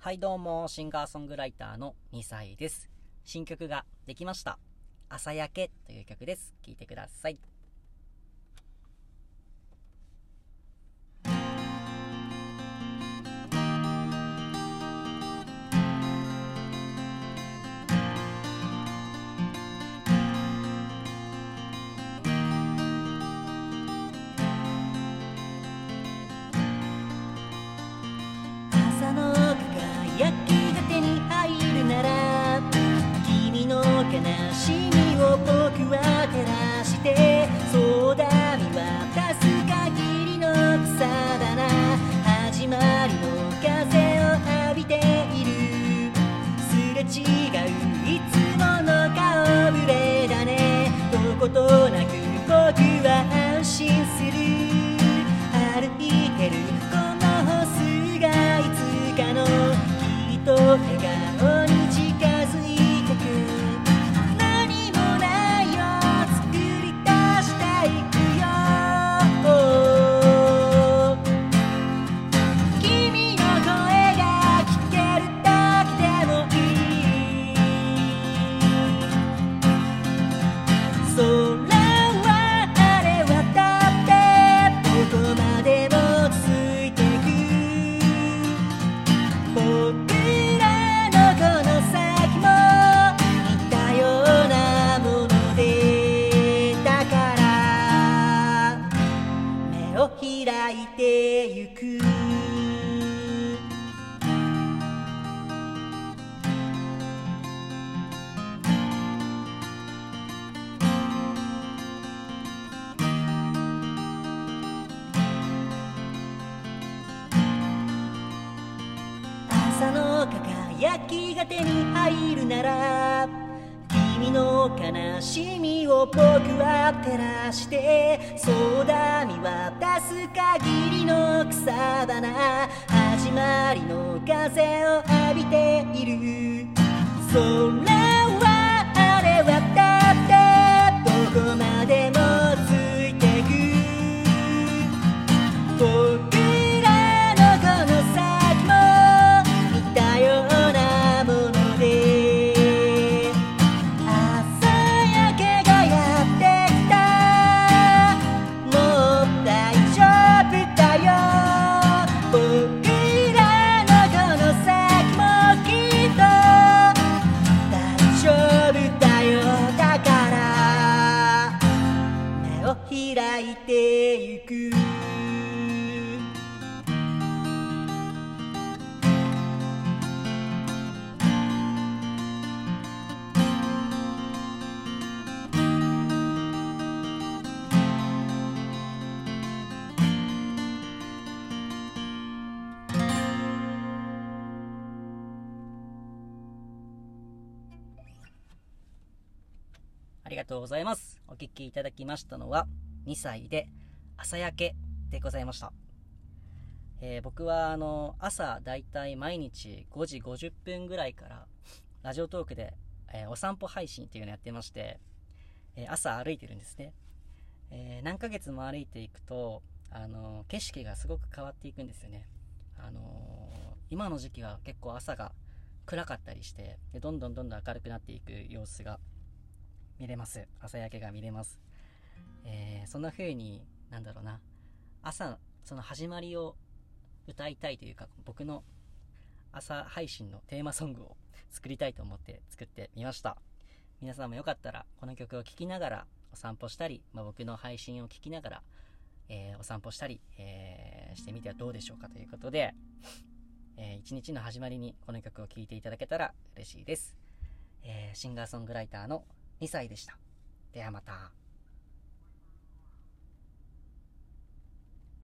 はいどうも、シンガーソングライターの2歳です。新曲ができました。朝焼けという曲です。聴いてください。開いてゆく。朝の輝きが手に入るなら君の悲しみを僕は照らしてそうだ見渡す限りの草花始まりの風を浴びている。いてゆくありがとうございます。お聴きいただきましたのは、2歳で朝焼けでございました。えー僕はあの朝だいたい毎日5時50分ぐらいからラジオトークで、えーお散歩配信っていうのやってまして、えー朝歩いてるんですね、え何ヶ月も歩いていくと、あの景色がすごく変わっていくんですよね、あの今の時期は結構朝が暗かったりしてでどんどんどんどん明るくなっていく様子が見れます。朝焼けが見れます、そんな風になんだろうな。朝その始まりを歌いたいというか僕の朝配信のテーマソングを作りたいと思って作ってみました。皆さんもよかったらこの曲を聴きながらお散歩したり、まあ、僕の配信を聞きながら、えーお散歩したり、えーしてみてはどうでしょうかということで、えー一日の始まりにこの曲を聴いていただけたら嬉しいです、えーシンガーソングライターの2歳でした。ではまた。